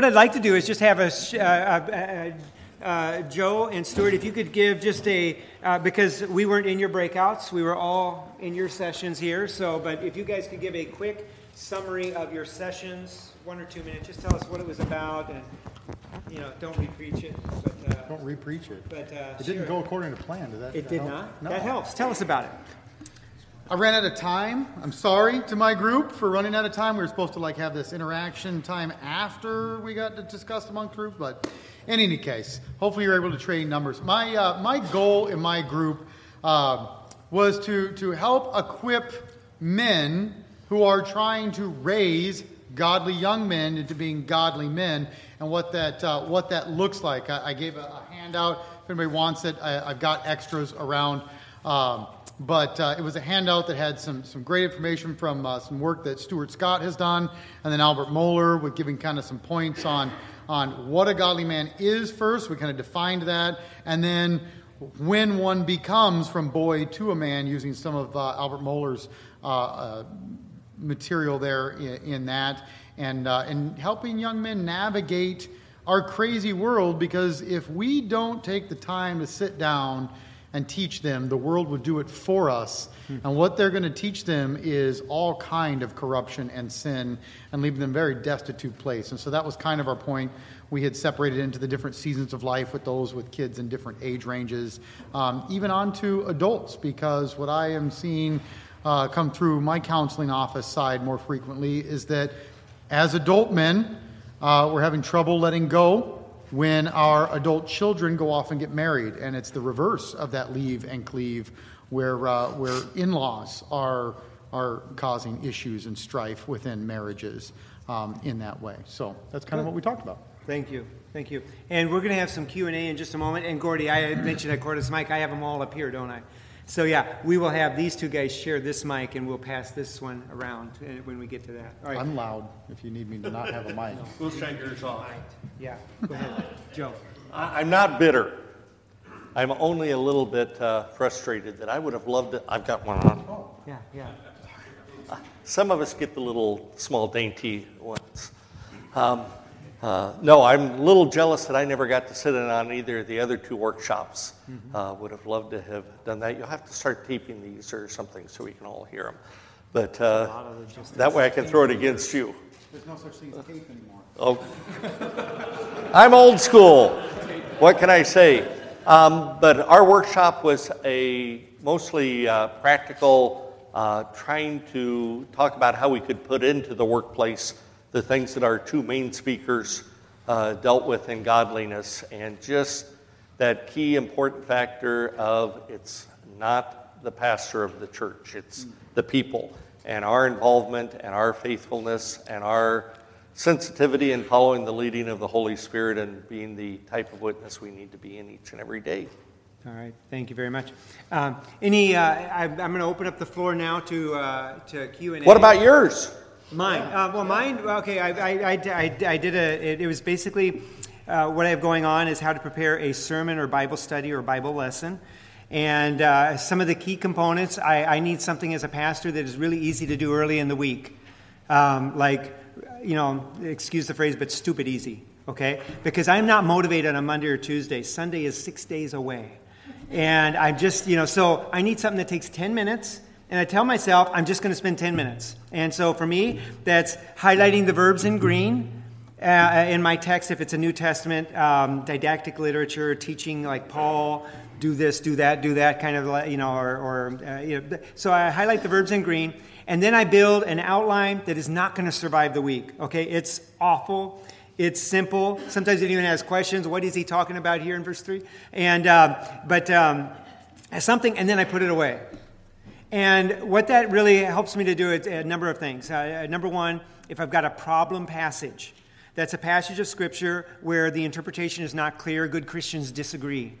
what I'd like to do is just have a, uh, uh, uh, Joe and Stuart, if you could give just a, uh, because we weren't in your breakouts, we were all in your sessions here. So, but if you guys could give a quick summary of your sessions, one or two minutes, just tell us what it was about, and you know, don't repreach it. But, uh, Don't repreach it. but uh, It didn't share go according to plan, did that? It did help? not. No. That helps. Tell us about it. I ran out of time. I'm sorry to my group for running out of time. We were supposed to like have this interaction time after we got to discuss among group, but in any case, hopefully you're able to trade numbers. My uh, my goal in my group uh, was to to help equip men who are trying to raise godly young men into being godly men, and what that uh, what that looks like. I, I gave a, a handout. If anybody wants it, I, I've got extras around. Um, but uh, it was a handout that had some, some great information from uh, some work that Stuart Scott has done, and then Albert Mohler with giving kind of some points on, on what a godly man is first. We kind of defined that, and then when one becomes from boy to a man using some of uh, Albert Mohler's uh, uh, material there in, in that, and, uh, and helping young men navigate our crazy world because if we don't take the time to sit down and teach them. The world would do it for us. And what they're going to teach them is all kind of corruption and sin and leave them very destitute place. And so that was kind of our point. We had separated into the different seasons of life with those with kids in different age ranges um, even on to adults because what i am seeing uh, come through my counseling office side more frequently is that as adult men uh, we're having trouble letting go when our adult children go off and get married, and it's the reverse of that leave and cleave, where uh, where in-laws are are causing issues and strife within marriages um, in that way. So that's kind of what we talked about. Thank you. Thank you. And we're going to have some Q&A in just a moment. And Gordy, I mentioned at Cordis Mike, I have them all up here, don't I? So yeah, we will have these two guys share this mic, and we'll pass this one around uh, when we get to that. All right. I'm loud if you need me to not have a mic. We'll shut yours off. Yeah. Go ahead, Joe. I- I'm not bitter. I'm only a little bit uh, frustrated that I would have loved it. I've got one on. Oh. Yeah, yeah. Some of us get the little small dainty ones. Um, uh, no, I'm a little jealous that I never got to sit in on either of the other two workshops. Uh, would have loved to have done that. You'll have to start taping these or something so we can all hear them. But uh, that way I can throw it against you. There's no such thing as tape anymore. Oh. I'm old school. What can I say? Um, but our workshop was a mostly uh, practical, uh, trying to talk about how we could put into the workplace the things that our two main speakers uh, dealt with in godliness, and just that key important factor of it's not the pastor of the church, it's the people, and our involvement and our faithfulness and our sensitivity in following the leading of the Holy Spirit and being the type of witness we need to be in each and every day. All right, thank you very much. Um, any, uh, I, I'm going to open up the floor now to uh, to Q and A. What about yours? Mine. Uh, well, mine. Okay, I, I, I, I, I did a. It, it was basically uh, what I have going on is how to prepare a sermon or Bible study or Bible lesson, and uh, some of the key components. I, I need something as a pastor that is really easy to do early in the week, um, like you know, excuse the phrase, but stupid easy. Okay, because I'm not motivated on Monday or Tuesday. Sunday is six days away, and I'm just you know, so I need something that takes ten minutes and I tell myself, I'm just going to spend 10 minutes. And so for me, that's highlighting the verbs in green uh, in my text, if it's a New Testament, um, didactic literature, teaching like Paul, do this, do that, do that, kind of, you know, or, or uh, you know. so I highlight the verbs in green, and then I build an outline that is not going to survive the week. Okay, it's awful. It's simple. Sometimes it even has questions. What is he talking about here in verse three? And um, but um, something, and then I put it away. And what that really helps me to do is a number of things. Uh, number one, if I've got a problem passage, that's a passage of Scripture where the interpretation is not clear, good Christians disagree.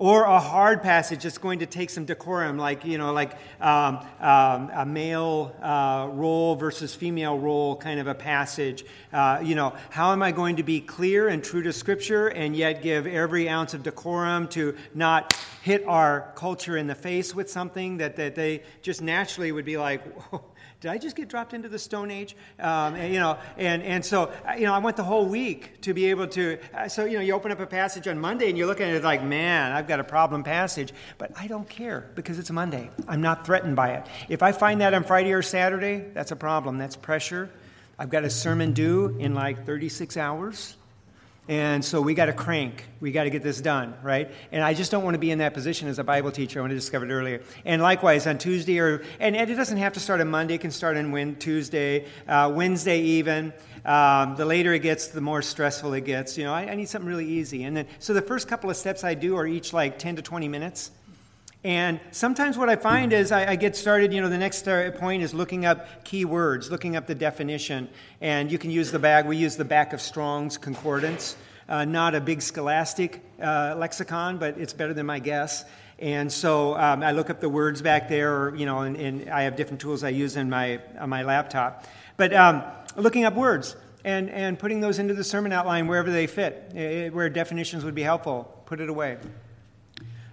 Or a hard passage that's going to take some decorum, like, you know, like um, um, a male uh, role versus female role kind of a passage. Uh, you know, how am I going to be clear and true to Scripture and yet give every ounce of decorum to not hit our culture in the face with something that, that they just naturally would be like, did I just get dropped into the Stone Age? Um, and, you know, and, and so, uh, you know, I want the whole week to be able to. Uh, so, you know, you open up a passage on Monday and you're looking at it like, man, I've got a problem passage. But I don't care because it's Monday. I'm not threatened by it. If I find that on Friday or Saturday, that's a problem. That's pressure. I've got a sermon due in like 36 hours. And so we got to crank. We got to get this done, right? And I just don't want to be in that position as a Bible teacher. when I want to discover it earlier. And likewise on Tuesday, or and, it doesn't have to start on Monday. It can start on Tuesday, uh, Wednesday even. Um, the later it gets, the more stressful it gets. You know, I, I need something really easy. And then so the first couple of steps I do are each like 10 to 20 minutes. And sometimes what I find is I, I, get started, you know, the next point is looking up keywords, looking up the definition. And you can use the bag, we use the back of Strong's Concordance. Uh, not a big scholastic uh, lexicon, but it's better than my guess. And so um, I look up the words back there, or, you know, and, and, I have different tools I use in my, on my laptop. But um, looking up words and, and putting those into the sermon outline wherever they fit, where definitions would be helpful, put it away.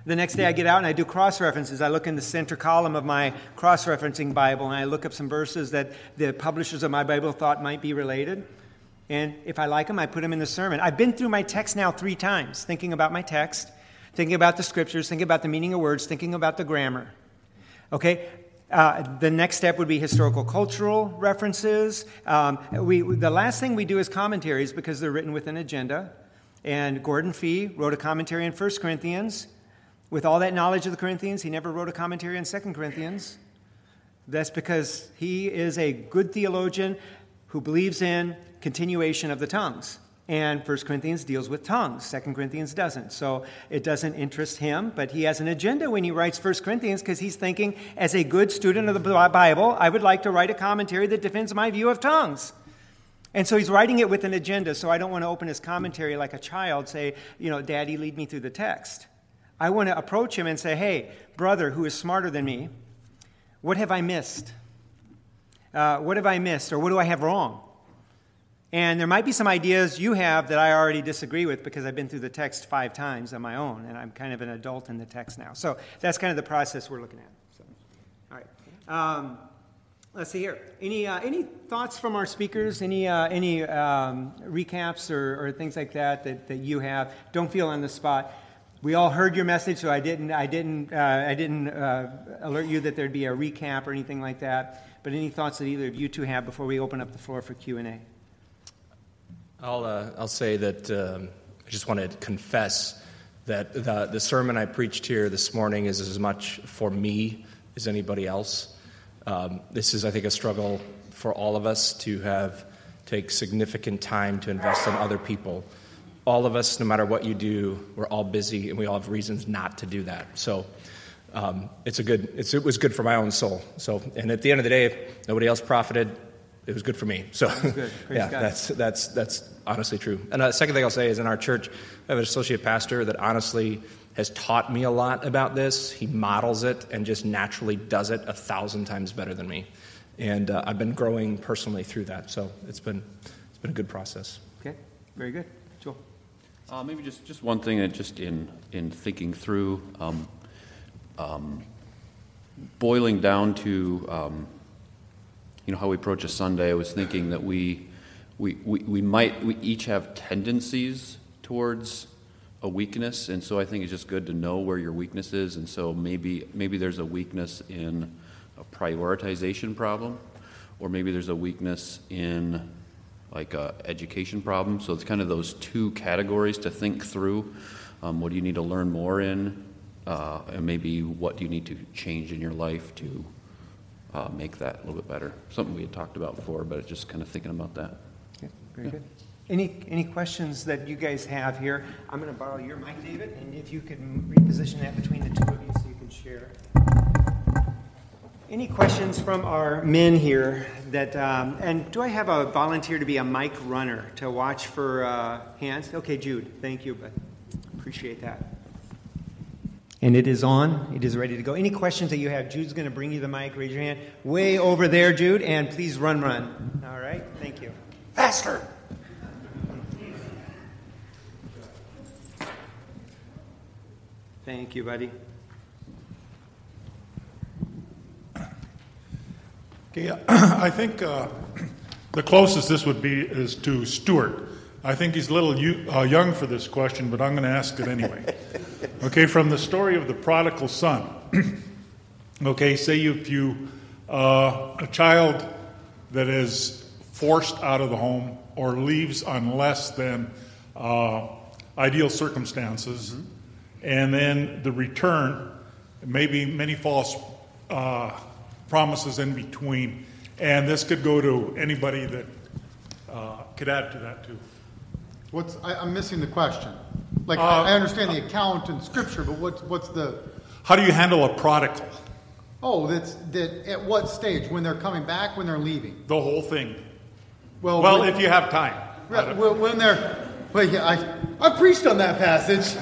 The next day I get out and I do cross references. I look in the center column of my cross referencing Bible and I look up some verses that the publishers of my Bible thought might be related. And if I like them, I put them in the sermon. I've been through my text now three times, thinking about my text, thinking about the scriptures, thinking about the meaning of words, thinking about the grammar. Okay? Uh, the next step would be historical cultural references. Um, we, the last thing we do is commentaries because they're written with an agenda. And Gordon Fee wrote a commentary in 1 Corinthians. With all that knowledge of the Corinthians, he never wrote a commentary on 2 Corinthians. That's because he is a good theologian who believes in continuation of the tongues. And 1 Corinthians deals with tongues. 2 Corinthians doesn't. So it doesn't interest him, but he has an agenda when he writes 1 Corinthians because he's thinking, as a good student of the Bible, I would like to write a commentary that defends my view of tongues. And so he's writing it with an agenda, so I don't want to open his commentary like a child, say, you know, Daddy, lead me through the text. I want to approach him and say, hey, brother who is smarter than me, what have I missed? Uh, what have I missed, or what do I have wrong? And there might be some ideas you have that I already disagree with because I've been through the text five times on my own, and I'm kind of an adult in the text now. So that's kind of the process we're looking at. So, all right. Um, let's see here. Any, uh, any thoughts from our speakers? Any, uh, any um, recaps or, or, things like that, that that you have? Don't feel on the spot we all heard your message, so I didn't, I didn't, uh, I didn't uh, alert you that there'd be a recap or anything like that. But any thoughts that either of you two have before we open up the floor for Q and A? I'll, uh, I'll say that um, I just want to confess that the, the sermon I preached here this morning is as much for me as anybody else. Um, this is, I think, a struggle for all of us to have take significant time to invest in other people all of us, no matter what you do, we're all busy and we all have reasons not to do that. So um, it's a good, it's, it was good for my own soul. So, and at the end of the day, if nobody else profited, it was good for me. So, yeah, God. that's, that's, that's honestly true. And the second thing I'll say is in our church, I have an associate pastor that honestly has taught me a lot about this. He models it and just naturally does it a thousand times better than me. And uh, I've been growing personally through that. So it's been, it's been a good process. Okay, very good. Uh, maybe just, just one thing that just in, in thinking through, um, um, boiling down to, um, you know, how we approach a Sunday, I was thinking that we, we, we, we might, we each have tendencies towards a weakness, and so I think it's just good to know where your weakness is, and so maybe, maybe there's a weakness in a prioritization problem, or maybe there's a weakness in like a education problem. So it's kind of those two categories to think through. Um, what do you need to learn more in, uh, and maybe what do you need to change in your life to uh, make that a little bit better? Something we had talked about before, but just kind of thinking about that. Okay, very yeah. good. Any, any questions that you guys have here? I'm going to borrow your mic, David, and if you can reposition that between the two of you so you can share. Any questions from our men here that, um, and do I have a volunteer to be a mic runner to watch for uh, hands? Okay, Jude, thank you, but appreciate that. And it is on, it is ready to go. Any questions that you have? Jude's going to bring you the mic. Raise your hand way over there, Jude, and please run, run. All right, thank you. Faster. Thank you, buddy. Okay, I think uh, the closest this would be is to Stuart. I think he's a little uh, young for this question, but I'm going to ask it anyway. Okay, from the story of the prodigal son. okay, say if you uh, a child that is forced out of the home or leaves on less than uh, ideal circumstances, mm-hmm. and then the return, maybe many false uh, promises in between. And this could go to anybody that uh, could add to that too. What's I, am missing the question. Like uh, I understand the account in Scripture, but what's what's the? How do you handle a prodigal? Oh, that's that. At what stage? When they're coming back? When they're leaving? The whole thing. Well, well, when, if you have time. Right, when they're. Well, yeah, I I preached on that passage.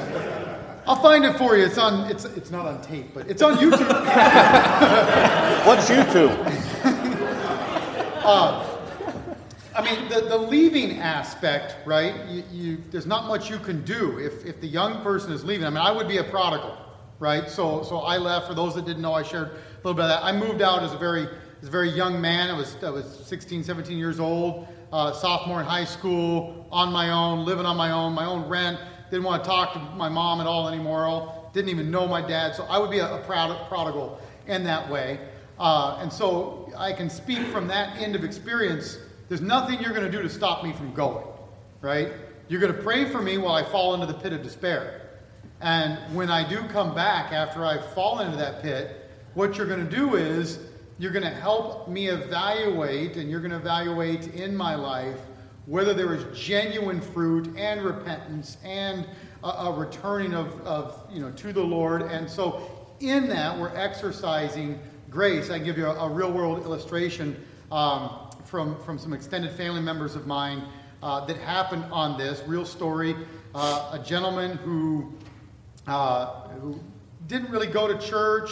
I'll find it for you. It's on. It's it's not on tape, but it's on YouTube. What's YouTube? uh, I mean, the, the leaving aspect, right? You, you, there's not much you can do if, if the young person is leaving. I mean, I would be a prodigal, right? So so I left. For those that didn't know, I shared a little bit of that. I moved out as a very as a very young man. I was I was 16, 17 years old, uh, sophomore in high school, on my own, living on my own, my own rent didn't want to talk to my mom at all anymore, didn't even know my dad. So I would be a, a proud, prodigal in that way. Uh, and so I can speak from that end of experience. There's nothing you're going to do to stop me from going, right? You're going to pray for me while I fall into the pit of despair. And when I do come back after I've fallen into that pit, what you're going to do is you're going to help me evaluate, and you're going to evaluate in my life whether there is genuine fruit and repentance and a, a returning of, of, you know, to the Lord. And so in that, we're exercising grace. I give you a, a real world illustration um, from, from some extended family members of mine uh, that happened on this. Real story. Uh, a gentleman who, uh, who didn't really go to church.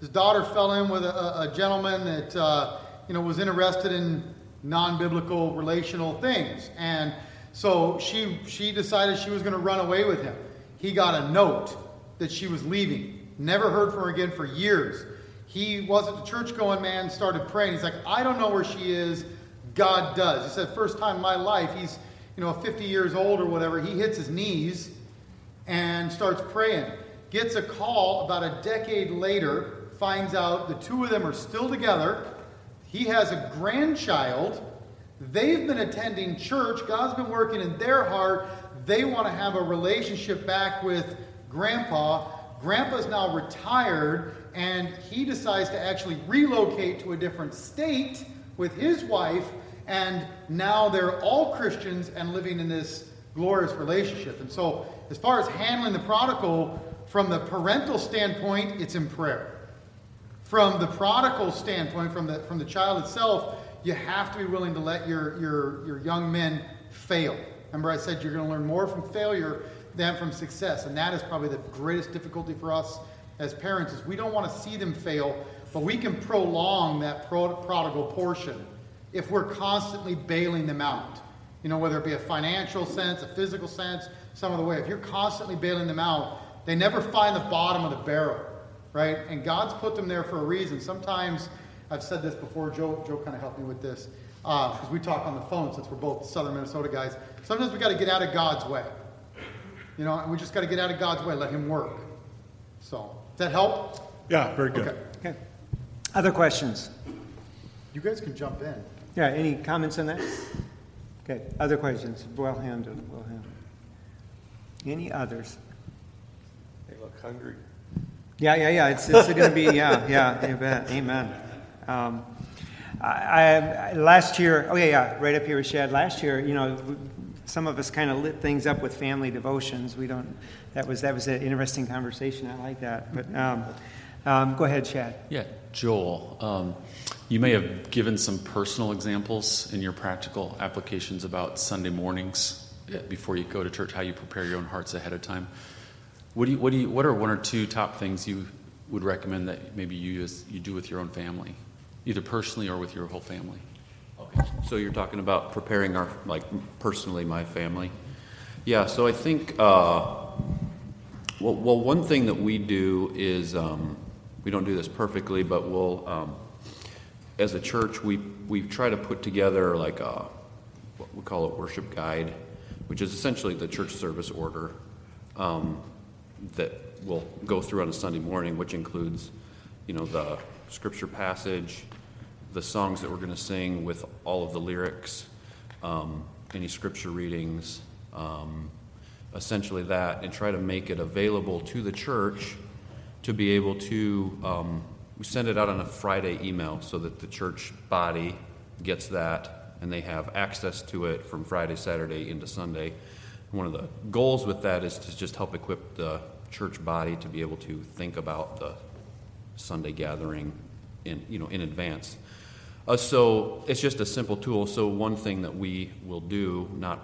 His daughter fell in with a, a gentleman that uh, you know was interested in non biblical relational things. And so she, she decided she was going to run away with him. He got a note that she was leaving. Never heard from her again for years. He wasn't a church going man, started praying. He's like, I don't know where she is. God does. He said, first time in my life, he's, you know, 50 years old or whatever, he hits his knees and starts praying. Gets a call about a decade later, finds out the two of them are still together he has a grandchild. They've been attending church. God's been working in their heart. They want to have a relationship back with grandpa. Grandpa's now retired, and he decides to actually relocate to a different state with his wife. And now they're all Christians and living in this glorious relationship. And so, as far as handling the prodigal, from the parental standpoint, it's in prayer. From the prodigal standpoint, from the, from the child itself, you have to be willing to let your, your, your young men fail. Remember, I said you're going to learn more from failure than from success. And that is probably the greatest difficulty for us as parents is we don't want to see them fail, but we can prolong that prodigal portion if we're constantly bailing them out. You know, whether it be a financial sense, a physical sense, some other way. If you're constantly bailing them out, they never find the bottom of the barrel right? And God's put them there for a reason. Sometimes, I've said this before, Joe, Joe kind of helped me with this, because uh, we talk on the phone since we're both Southern Minnesota guys. Sometimes we got to get out of God's way. You know, and we just got to get out of God's way, let Him work. So, does that help? Yeah, very good. Okay. okay. Other questions? You guys can jump in. Yeah, any comments on that? Okay, other questions? Well handled, well handled. Any others? They look hungry. Yeah, yeah, yeah. It's, it's going to be, yeah, yeah, amen. amen. Um, I, I, last year, oh, yeah, yeah, right up here with Shad. Last year, you know, some of us kind of lit things up with family devotions. We don't, that was, that was an interesting conversation. I like that. But um, um, go ahead, Shad. Yeah, Joel. Um, you may have given some personal examples in your practical applications about Sunday mornings eh, before you go to church, how you prepare your own hearts ahead of time. What do you, what do you, what are one or two top things you would recommend that maybe you you do with your own family, either personally or with your whole family? Okay. So you're talking about preparing our, like personally, my family. Yeah. So I think, uh, well, well, one thing that we do is um, we don't do this perfectly, but we'll um, as a church, we, we try to put together like a, what we call a worship guide, which is essentially the church service order um, that we'll go through on a Sunday morning, which includes, you know, the scripture passage, the songs that we're going to sing with all of the lyrics, um, any scripture readings, um, essentially that, and try to make it available to the church to be able to. Um, we send it out on a Friday email so that the church body gets that and they have access to it from Friday, Saturday into Sunday. One of the goals with that is to just help equip the church body to be able to think about the Sunday gathering in, you know, in advance. Uh, so it's just a simple tool. So one thing that we will do, not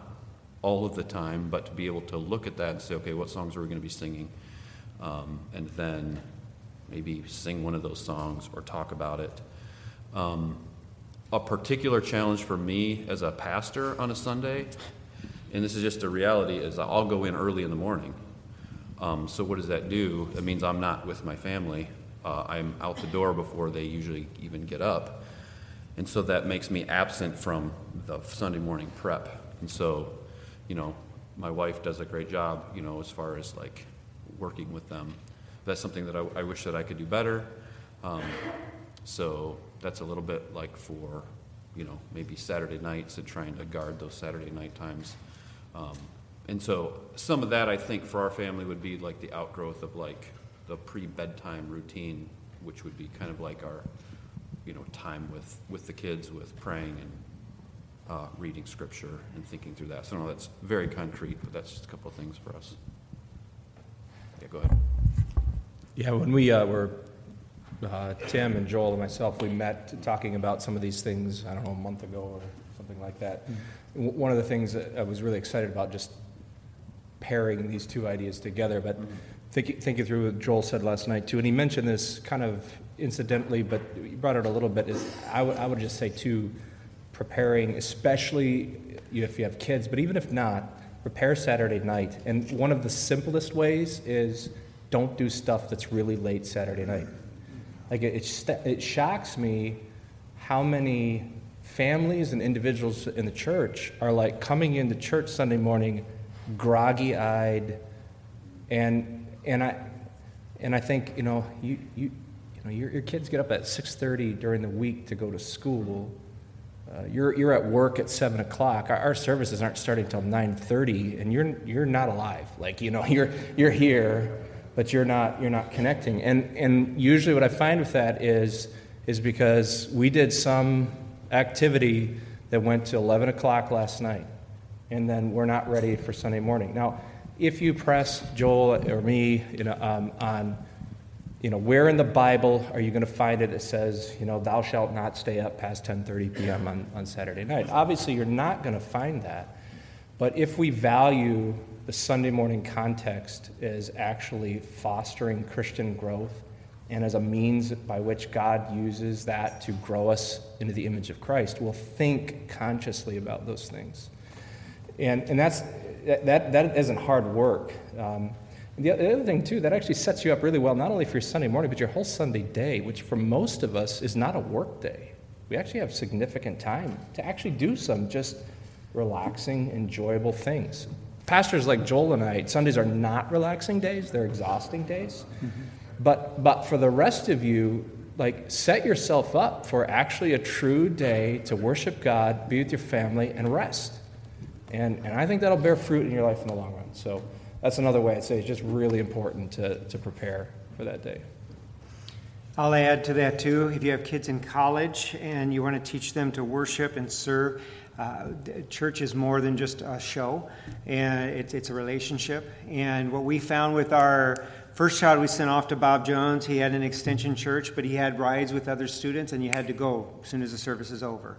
all of the time, but to be able to look at that and say, okay, what songs are we going to be singing? Um, and then maybe sing one of those songs or talk about it. Um, a particular challenge for me as a pastor on a Sunday, and this is just a reality, is I'll go in early in the morning. Um, so what does that do? That means I'm not with my family. Uh, I'm out the door before they usually even get up. And so that makes me absent from the Sunday morning prep. And so, you know, my wife does a great job, you know, as far as like working with them. That's something that I, I wish that I could do better. Um, so that's a little bit like for, you know, maybe Saturday nights and trying to guard those Saturday night times. Um, and so some of that I think for our family would be like the outgrowth of like the pre-bedtime routine, which would be kind of like our you know, time with, with the kids, with praying and uh, reading scripture and thinking through that. So, no, that's very concrete, but that's just a couple of things for us. Yeah, go ahead. Yeah, when we uh, were, uh, Tim and Joel and myself, we met talking about some of these things, I don't know, a month ago or something like that. One of the things that I was really excited about just pairing these two ideas together, but mm-hmm. thinking, thinking through what Joel said last night too, and he mentioned this kind of incidentally, but you brought it a little bit, is I would, would just say, too, preparing, especially if you have kids, but even if not, prepare Saturday night. And one of the simplest ways is don't do stuff that's really late Saturday night. Like, it, it, it shocks me how many families and individuals in the church are like coming into church Sunday morning groggy eyed and and I and I think you know you, you you know, your, your kids get up at 6.30 during the week to go to school. Uh, you're, you're at work at 7 o'clock. Our, our, services aren't starting until 9.30, and you're, you're not alive. Like, you know, you're, you're here, but you're not, you're not connecting. And, and usually what I find with that is, is because we did some activity that went to 11 o'clock last night, and then we're not ready for Sunday morning. Now, if you press Joel or me you know, um, on you know, where in the Bible are you going to find it that says, you know, thou shalt not stay up past 10:30 p.m. On, on Saturday night? Obviously, you're not going to find that. But if we value the Sunday morning context as actually fostering Christian growth and as a means by which God uses that to grow us into the image of Christ, we'll think consciously about those things. And, and that's, that, that isn't hard work. Um, the other thing, too, that actually sets you up really well, not only for your Sunday morning, but your whole Sunday day, which for most of us is not a work day. We actually have significant time to actually do some just relaxing, enjoyable things. Pastors like Joel and I, Sundays are not relaxing days, they're exhausting days. Mm-hmm. But, but for the rest of you, like set yourself up for actually a true day to worship God, be with your family, and rest. And, and I think that'll bear fruit in your life in the long run. So that's another way I'd say it's just really important to, to prepare for that day. I'll add to that too. If you have kids in college and you want to teach them to worship and serve, uh, church is more than just a show, and it's, it's a relationship. And what we found with our first child we sent off to Bob Jones, he had an extension church, but he had rides with other students, and you had to go as soon as the service is over.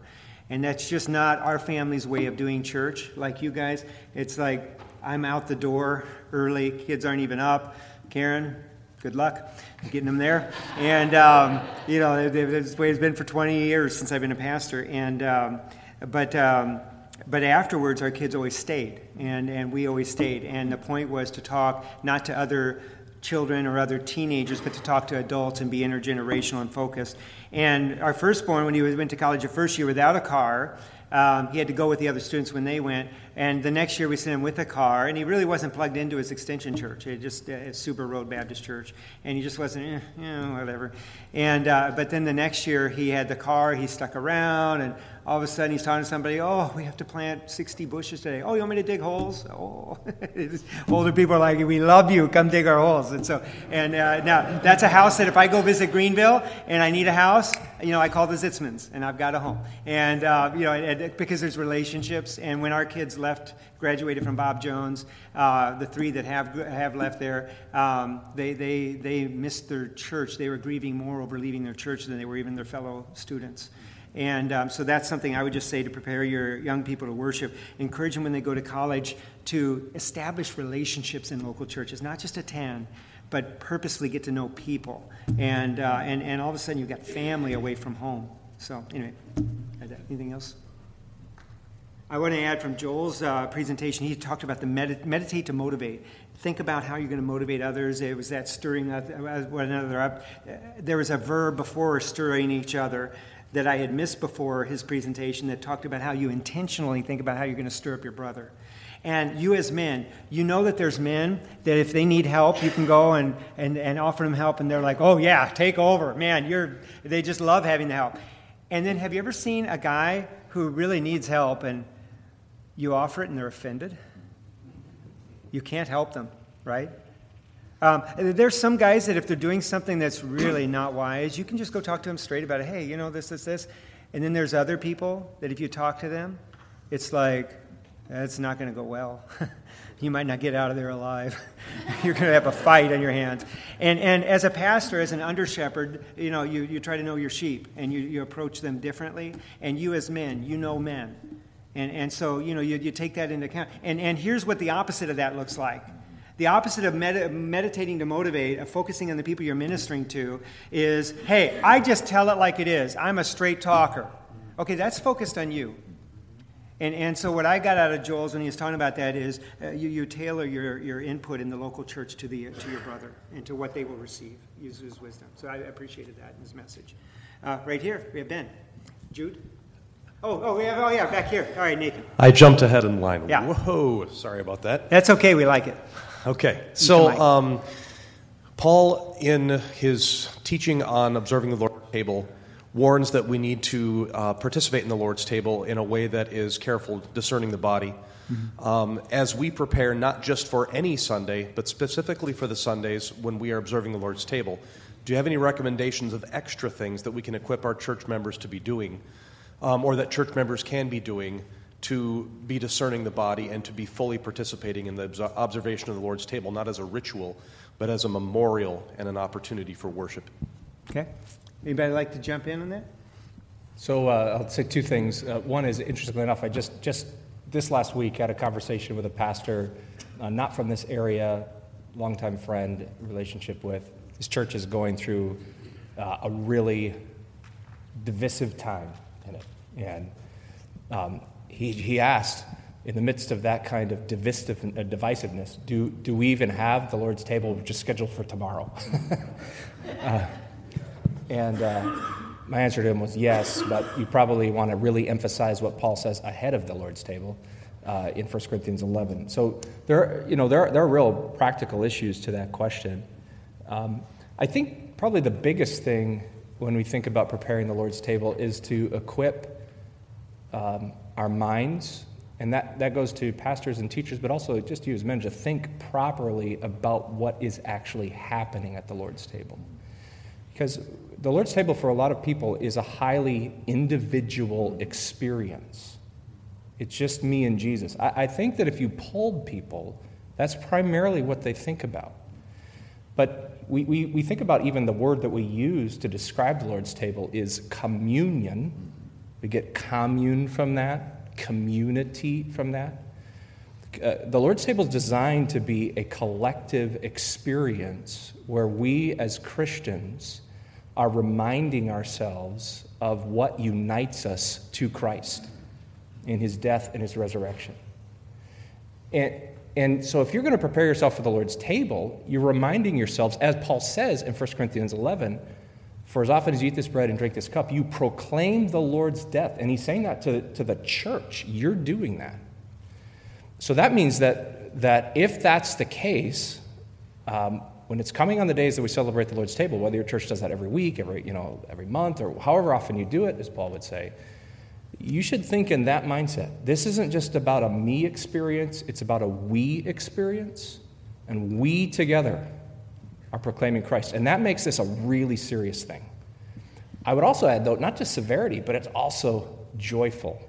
And that's just not our family's way of doing church like you guys. It's like I'm out the door early. Kids aren't even up. Karen, good luck getting them there. And, um, you know, this way it's been for 20 years since I've been a pastor. And, um, but, um, but afterwards, our kids always stayed, and, and we always stayed. And the point was to talk not to other children or other teenagers, but to talk to adults and be intergenerational and focused. And our firstborn, when he went to college the first year without a car, um, he had to go with the other students when they went. And the next year we sent him with a car, and he really wasn't plugged into his extension church. It just uh, Super Road Baptist Church, and he just wasn't, eh, eh, whatever. And uh, but then the next year he had the car. He stuck around, and all of a sudden he's talking to somebody, oh, we have to plant 60 bushes today. Oh, you want me to dig holes? Oh, older people are like, we love you, come dig our holes. And so, and uh, now that's a house that if I go visit Greenville and I need a house, you know, I call the Zitzmans and I've got a home. And, uh, you know, and, because there's relationships. And when our kids left, graduated from Bob Jones, uh, the three that have, have left there, um, they, they, they missed their church. They were grieving more over leaving their church than they were even their fellow students. And um, so that's something I would just say to prepare your young people to worship. Encourage them when they go to college to establish relationships in local churches, not just attend, but purposely get to know people. And, uh, and, and all of a sudden you've got family away from home. So, anyway, anything else? I want to add from Joel's uh, presentation, he talked about the med- meditate to motivate. Think about how you're going to motivate others. It was that stirring one another up. There was a verb before stirring each other that I had missed before his presentation that talked about how you intentionally think about how you're going to stir up your brother. And you, as men, you know that there's men that if they need help, you can go and, and, and offer them help, and they're like, oh, yeah, take over. Man, you're, they just love having the help. And then have you ever seen a guy who really needs help and you offer it and they're offended? You can't help them, right? Um, there's some guys that if they're doing something that's really not wise, you can just go talk to them straight about it. Hey, you know, this, this, this. And then there's other people that if you talk to them, it's like, it's not going to go well. you might not get out of there alive. You're going to have a fight on your hands. And, and as a pastor, as an under shepherd, you know, you, you try to know your sheep and you, you approach them differently. And you as men, you know men. And, and so, you know, you, you take that into account. And, and here's what the opposite of that looks like the opposite of med- meditating to motivate, of focusing on the people you're ministering to, is hey, I just tell it like it is. I'm a straight talker. Okay, that's focused on you. And, and so, what I got out of Joel's when he was talking about that is uh, you, you tailor your, your input in the local church to, the, to your brother and to what they will receive. Use his wisdom. So, I appreciated that in his message. Uh, right here, we have Ben. Jude? Oh, oh, we have, oh, yeah, back here. All right, Nathan. I jumped ahead in line. Yeah. Whoa, sorry about that. That's okay, we like it. Okay, so um, Paul, in his teaching on observing the Lord's table, warns that we need to uh, participate in the Lord's table in a way that is careful, discerning the body. Mm-hmm. Um, as we prepare not just for any Sunday, but specifically for the Sundays when we are observing the Lord's table, do you have any recommendations of extra things that we can equip our church members to be doing, um, or that church members can be doing to be discerning the body and to be fully participating in the observation of the Lord's table, not as a ritual, but as a memorial and an opportunity for worship. Okay. Anybody like to jump in on that? So uh, I'll say two things. Uh, one is, interestingly enough, I just, just this last week had a conversation with a pastor, uh, not from this area, longtime friend, relationship with. His church is going through uh, a really divisive time in it. And um, he, he asked, in the midst of that kind of divisive, uh, divisiveness, do, do we even have the Lord's table just scheduled for tomorrow? uh, and uh, my answer to him was yes, but you probably want to really emphasize what Paul says ahead of the Lord's table uh, in 1 Corinthians 11. So there, you know, there, are, there are real practical issues to that question. Um, I think probably the biggest thing when we think about preparing the Lord's table is to equip um, our minds, and that, that goes to pastors and teachers, but also just you as men, to think properly about what is actually happening at the Lord's table. Because the Lord's table for a lot of people is a highly individual experience. It's just me and Jesus. I, I think that if you polled people, that's primarily what they think about. But we, we, we think about even the word that we use to describe the Lord's table is communion we get commune from that, community from that. Uh, the Lord's table is designed to be a collective experience where we as Christians are reminding ourselves of what unites us to Christ in his death and his resurrection. And, And so, if you're going to prepare yourself for the Lord's table, you're reminding yourselves, as Paul says in 1 Corinthians 11, for as often as you eat this bread and drink this cup, you proclaim the Lord's death. And he's saying that to, to the church. You're doing that. So that means that, that if that's the case, um, when it's coming on the days that we celebrate the Lord's table, whether your church does that every week, every, you know, every month, or however often you do it, as Paul would say, you should think in that mindset. This isn't just about a me experience, it's about a we experience. And we together are proclaiming Christ. And that makes this a really serious thing. I would also add, though, not just severity, but it's also joyful.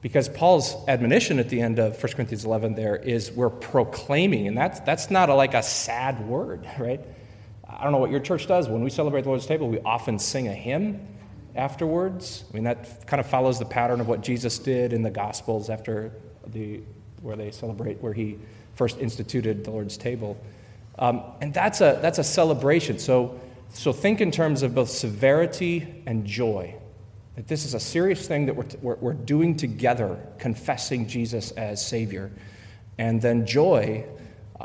Because Paul's admonition at the end of 1 Corinthians 11 there is we're proclaiming, and that's, that's not a, like a sad word, right? I don't know what your church does. When we celebrate the Lord's table, we often sing a hymn afterwards. I mean, that kind of follows the pattern of what Jesus did in the Gospels after the, where they celebrate, where he first instituted the Lord's table. Um, and that's a, that's a celebration. So, so think in terms of both severity and joy. That this is a serious thing that we're, we're, we're doing together, confessing Jesus as Savior. And then joy,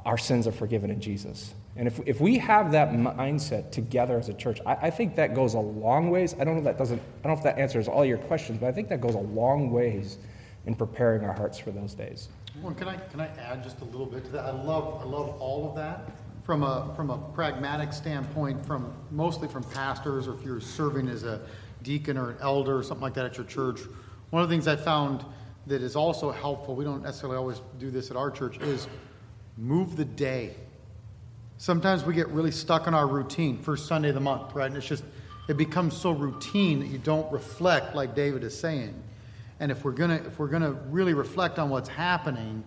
our sins are forgiven in Jesus. And if, if we have that mindset together as a church, I, I, think that goes a long ways. I don't know if that doesn't, I don't know if that answers all your questions, but I think that goes a long ways in preparing our hearts for those days. Well, can I can I add just a little bit to that? I love I love all of that from a from a pragmatic standpoint, from mostly from pastors, or if you're serving as a deacon or an elder or something like that at your church. One of the things I found that is also helpful, we don't necessarily always do this at our church, is move the day. Sometimes we get really stuck in our routine, first Sunday of the month, right? And it's just, it becomes so routine that you don't reflect, like David is saying. And if we're gonna, if we're gonna really reflect on what's happening,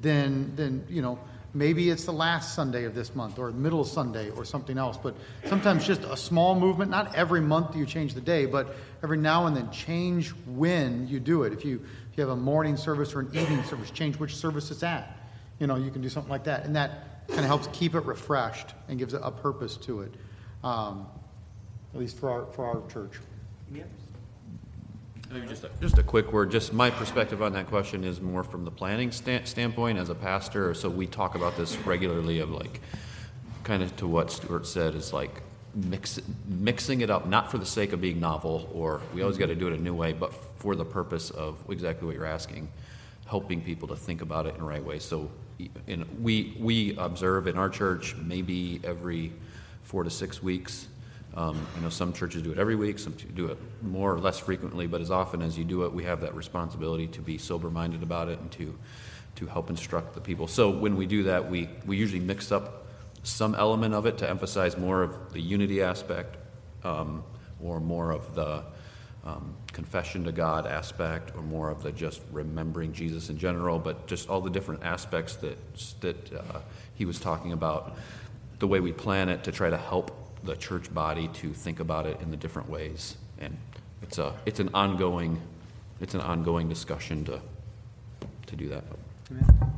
then, then you know, Maybe it's the last Sunday of this month or middle Sunday or something else. But sometimes just a small movement, not every month you change the day, but every now and then change when you do it. If you, if you have a morning service or an evening service, change which service it's at. You know, you can do something like that. And that kind of helps keep it refreshed and gives a purpose to it, um, at least for our, for our church. Just a, just a quick word. Just my perspective on that question is more from the planning stand, standpoint as a pastor. So we talk about this regularly of like, kind of to what Stuart said is like mix, mixing it up, not for the sake of being novel or we always got to do it a new way, but for the purpose of exactly what you're asking, helping people to think about it in the right way. So in, we, we observe in our church maybe every four to six weeks um, I know some churches do it every week, some do it more or less frequently, but as often as you do it, we have that responsibility to be sober minded about it and to, to help instruct the people. So when we do that, we, we usually mix up some element of it to emphasize more of the unity aspect um, or more of the um, confession to God aspect or more of the just remembering Jesus in general, but just all the different aspects that, that uh, he was talking about, the way we plan it to try to help the church body to think about it in the different ways. And it's, a, it's an ongoing it's an ongoing discussion to, to do that.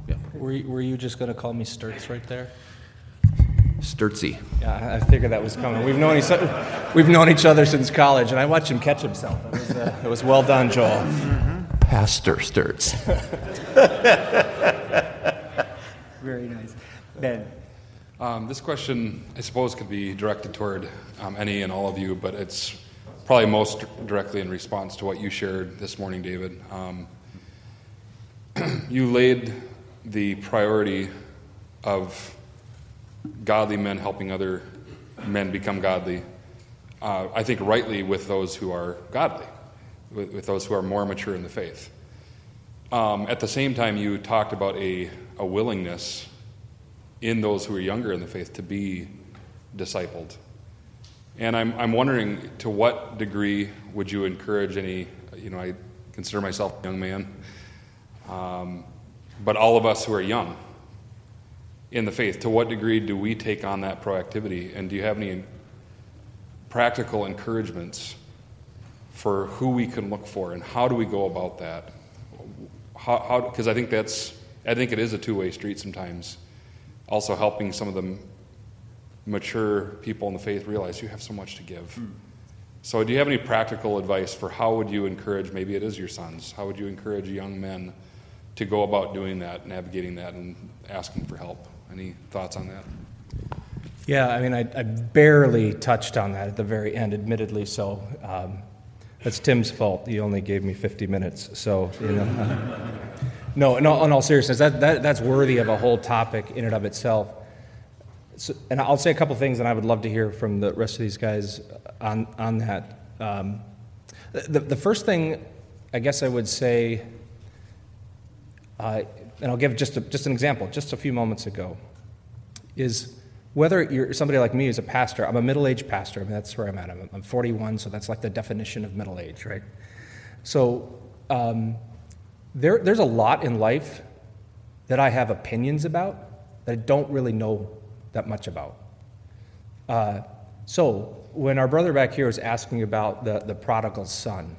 Yeah. Were you, were you just going to call me Sturts right there? Sturtsy. Yeah, I figured that was coming. We've known each other, we've known each other since college, and I watched him catch himself. It was, uh, it was well done, Joel. Mm-hmm. Pastor Sturts. Very nice. Ben. Um, this question, I suppose, could be directed toward um, any and all of you, but it's probably most directly in response to what you shared this morning, David. Um, you laid the priority of godly men helping other men become godly, uh, I think rightly with those who are godly, with, with those who are more mature in the faith. Um, at the same time, you talked about a, a willingness in those who are younger in the faith to be discipled. And I'm, I'm wondering to what degree would you encourage any, you know, I consider myself a young man, um, but all of us who are young in the faith, to what degree do we take on that proactivity? And do you have any practical encouragements for who we can look for and how do we go about that? How, because I think that's, I think it is a two way street sometimes also helping some of the mature people in the faith realize you have so much to give. Hmm. So, do you have any practical advice for how would you encourage? Maybe it is your sons. How would you encourage young men to go about doing that, navigating that, and asking for help. Any thoughts on that? Yeah, I mean, I, I barely touched on that at the very end, admittedly. So um, that's Tim's fault. He only gave me 50 minutes. So, you know. No, in all, in all seriousness, that, that, that's worthy of a whole topic in and of itself. So, and I'll say a couple things, and I would love to hear from the rest of these guys on, on that. Um, the, the first thing I guess I would say, uh, and I'll give just, a, just an example, just a few moments ago, is whether you're somebody like me who's a pastor, I'm a middle aged pastor. I mean, that's where I'm at. I'm, I'm 41, so that's like the definition of middle age, right? So um, there, there's a lot in life that I have opinions about that I don't really know that much about. Uh, so when our brother back here was asking about the, the prodigal son,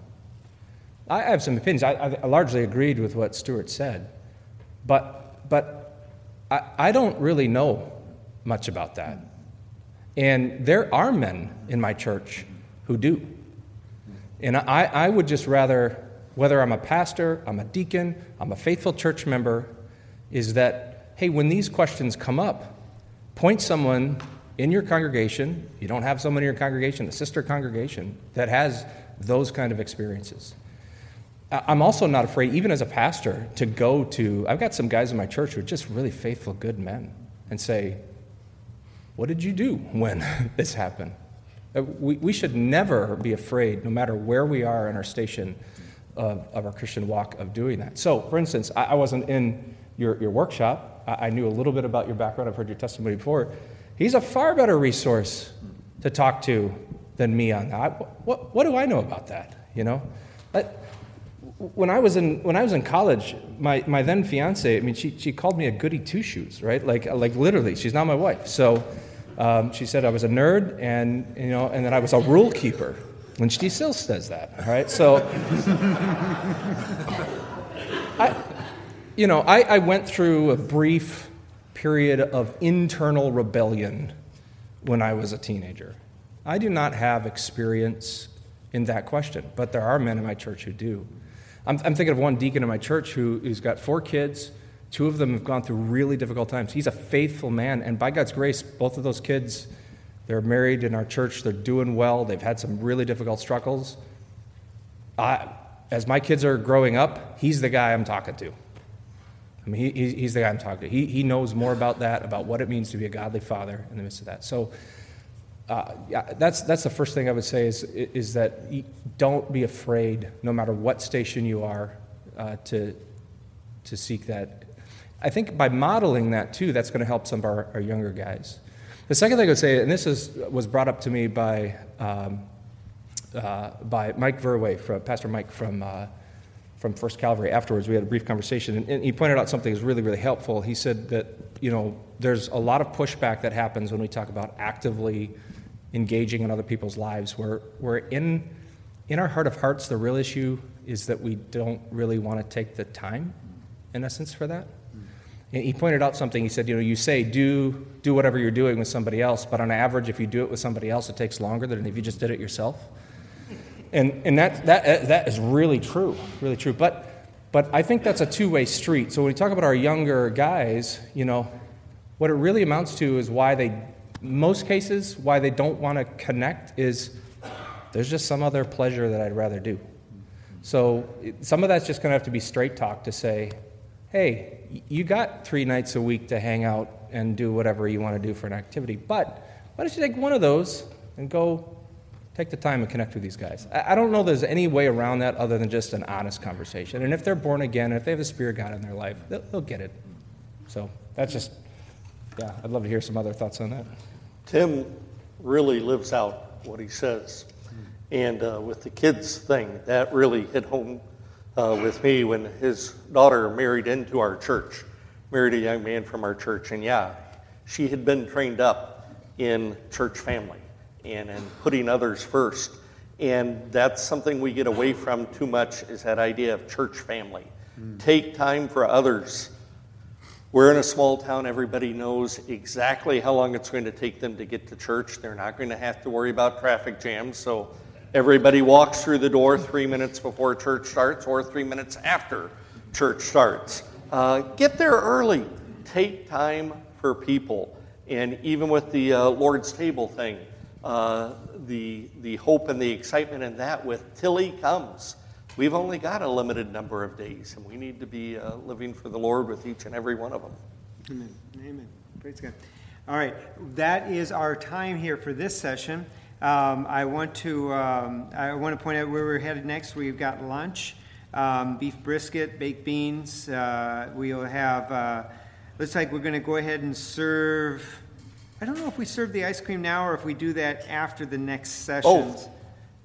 I have some opinions. I, I largely agreed with what Stuart said, but, but I, I don't really know much about that. And there are men in my church who do. And I, I would just rather, whether I'm a pastor, I'm a deacon, I'm a faithful church member, is that, hey, when these questions come up, point someone in your congregation, you don't have someone in your congregation, a sister congregation, that has those kind of experiences. I'm also not afraid, even as a pastor, to go to. I've got some guys in my church who are just really faithful, good men, and say, What did you do when this happened? Uh, we, we should never be afraid, no matter where we are in our station of, of our Christian walk, of doing that. So, for instance, I, I wasn't in your, your workshop. I, I knew a little bit about your background, I've heard your testimony before. He's a far better resource to talk to than me on that. What, what, do I know about that? You know? But, when I was in when I was in college, my, my then fiance, I mean, she, she called me a goody two shoes, right? Like like literally, she's not my wife. So um, she said I was a nerd, and you know, and that I was a rule keeper. And she still says that, right? So I, you know, I, I went through a brief period of internal rebellion when I was a teenager. I do not have experience in that question, but there are men in my church who do. I'm, I'm thinking of one deacon in my church who, who's got four kids. Two of them have gone through really difficult times. He's a faithful man, and by God's grace, both of those kids, they're married in our church. They're doing well. They've had some really difficult struggles. I, as my kids are growing up, he's the guy I'm talking to. I mean, he, he's the guy I'm talking to. He, he knows more about that, about what it means to be a godly father in the midst of that. So, uh, yeah, that's, that's the first thing I would say is, is that don't be afraid, no matter what station you are, uh, to, to seek that. I think by modeling that too, that's going to help some of our, our, younger guys. The second thing I would say, and this is, was brought up to me by, um, uh, by Mike Verway, from, Pastor Mike from, uh, from First Calvary. Afterwards, we had a brief conversation, and, and he pointed out something that was really, really helpful. He said that, you know, there's a lot of pushback that happens when we talk about actively engaging in other people's lives. Where, where in, in our heart of hearts, the real issue is that we don't really want to take the time, in essence, for that. He pointed out something. He said, You know, you say do, do whatever you're doing with somebody else, but on average, if you do it with somebody else, it takes longer than if you just did it yourself. And, and that, that, uh, that is really true, really true. But, but I think that's a two way street. So when we talk about our younger guys, you know, what it really amounts to is why they most cases, why they don't want to connect is there's just some other pleasure that I'd rather do. So some of that's just going to have to be straight talk to say, hey, you got three nights a week to hang out and do whatever you want to do for an activity, but why don't you take one of those and go take the time and connect with these guys? I don't know there's any way around that other than just an honest conversation. And if they're born again, if they have the Spirit God in their life, they'll, they'll get it. So that's just, yeah, I'd love to hear some other thoughts on that. Tim really lives out what he says. And uh, with the kids thing, that really hit home uh, with me when his daughter married into our church, married a young man from our church. And yeah, she had been trained up in church family and, and putting others first. And that's something we get away from too much is that idea of church family. Mm. Take time for others we're in a small town. Everybody knows exactly how long it's going to take them to get to church. They're not going to have to worry about traffic jams. So everybody walks through the door three minutes before church starts or three minutes after church starts. Uh, get there early. Take time for people. And even with the uh, Lord's table thing, uh, the, the hope and the excitement in that with till He comes. We've only got a limited number of days, and we need to be uh, living for the Lord with each and every one of them. Amen. Amen. Praise God. All right, that is our time here for this session. Um, I want to um, I want to point out where we're headed next. We've got lunch, um, beef brisket, baked beans. Uh, we'll have. Uh, looks like we're going to go ahead and serve. I don't know if we serve the ice cream now or if we do that after the next sessions. Both.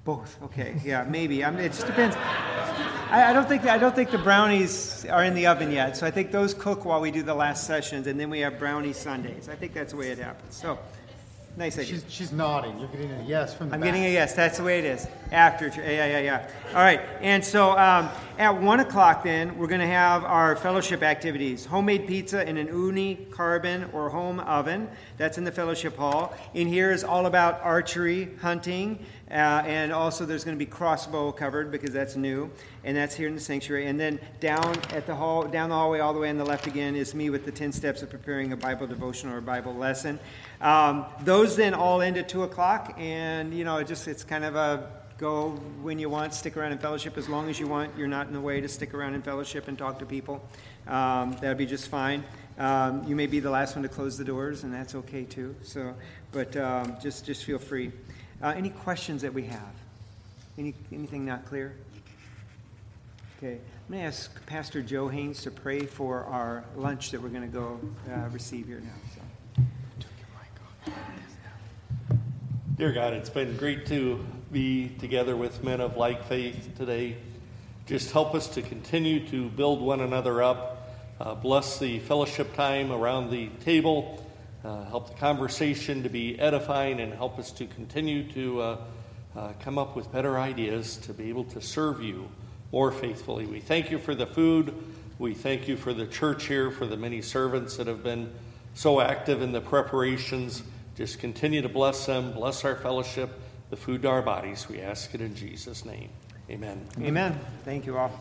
Both. Okay. Yeah. Maybe. I mean, it just depends. I, I don't think I don't think the brownies are in the oven yet. So I think those cook while we do the last sessions, and then we have brownie sundaes. I think that's the way it happens. So. Nice idea. She's, she's nodding. You're getting a yes from the I'm back. getting a yes. That's the way it is. After, yeah, yeah, yeah. All right. And so um, at one o'clock, then we're going to have our fellowship activities: homemade pizza in an Ooni carbon or home oven. That's in the fellowship hall. In here is all about archery, hunting, and also there's going to be crossbow covered because that's new, and that's here in the sanctuary. And then down at the hall, down the hallway, all the way on the left again is me with the ten steps of preparing a Bible devotion or a Bible lesson. Um, those then all end at two o'clock, and you know, it just it's kind of a go when you want, stick around in fellowship as long as you want. You're not in the way to stick around in fellowship and talk to people. Um, that'd be just fine. Um, you may be the last one to close the doors, and that's okay too. So, but um, just just feel free. Uh, any questions that we have? Any anything not clear? Okay, I'm going to ask Pastor Joe Haynes to pray for our lunch that we're going to go uh, receive here now. So. Dear God, it's been great to be together with men of like faith today. Just help us to continue to build one another up. Uh, bless the fellowship time around the table. Uh, help the conversation to be edifying and help us to continue to uh, uh come up with better ideas to be able to serve you more faithfully. We thank you for the food. We thank you for the church here, for the many servants that have been so active in the preparations. Just continue to bless them, bless our fellowship, the food to our bodies. We ask it in Jesus' name. Amen. Amen. Thank you all.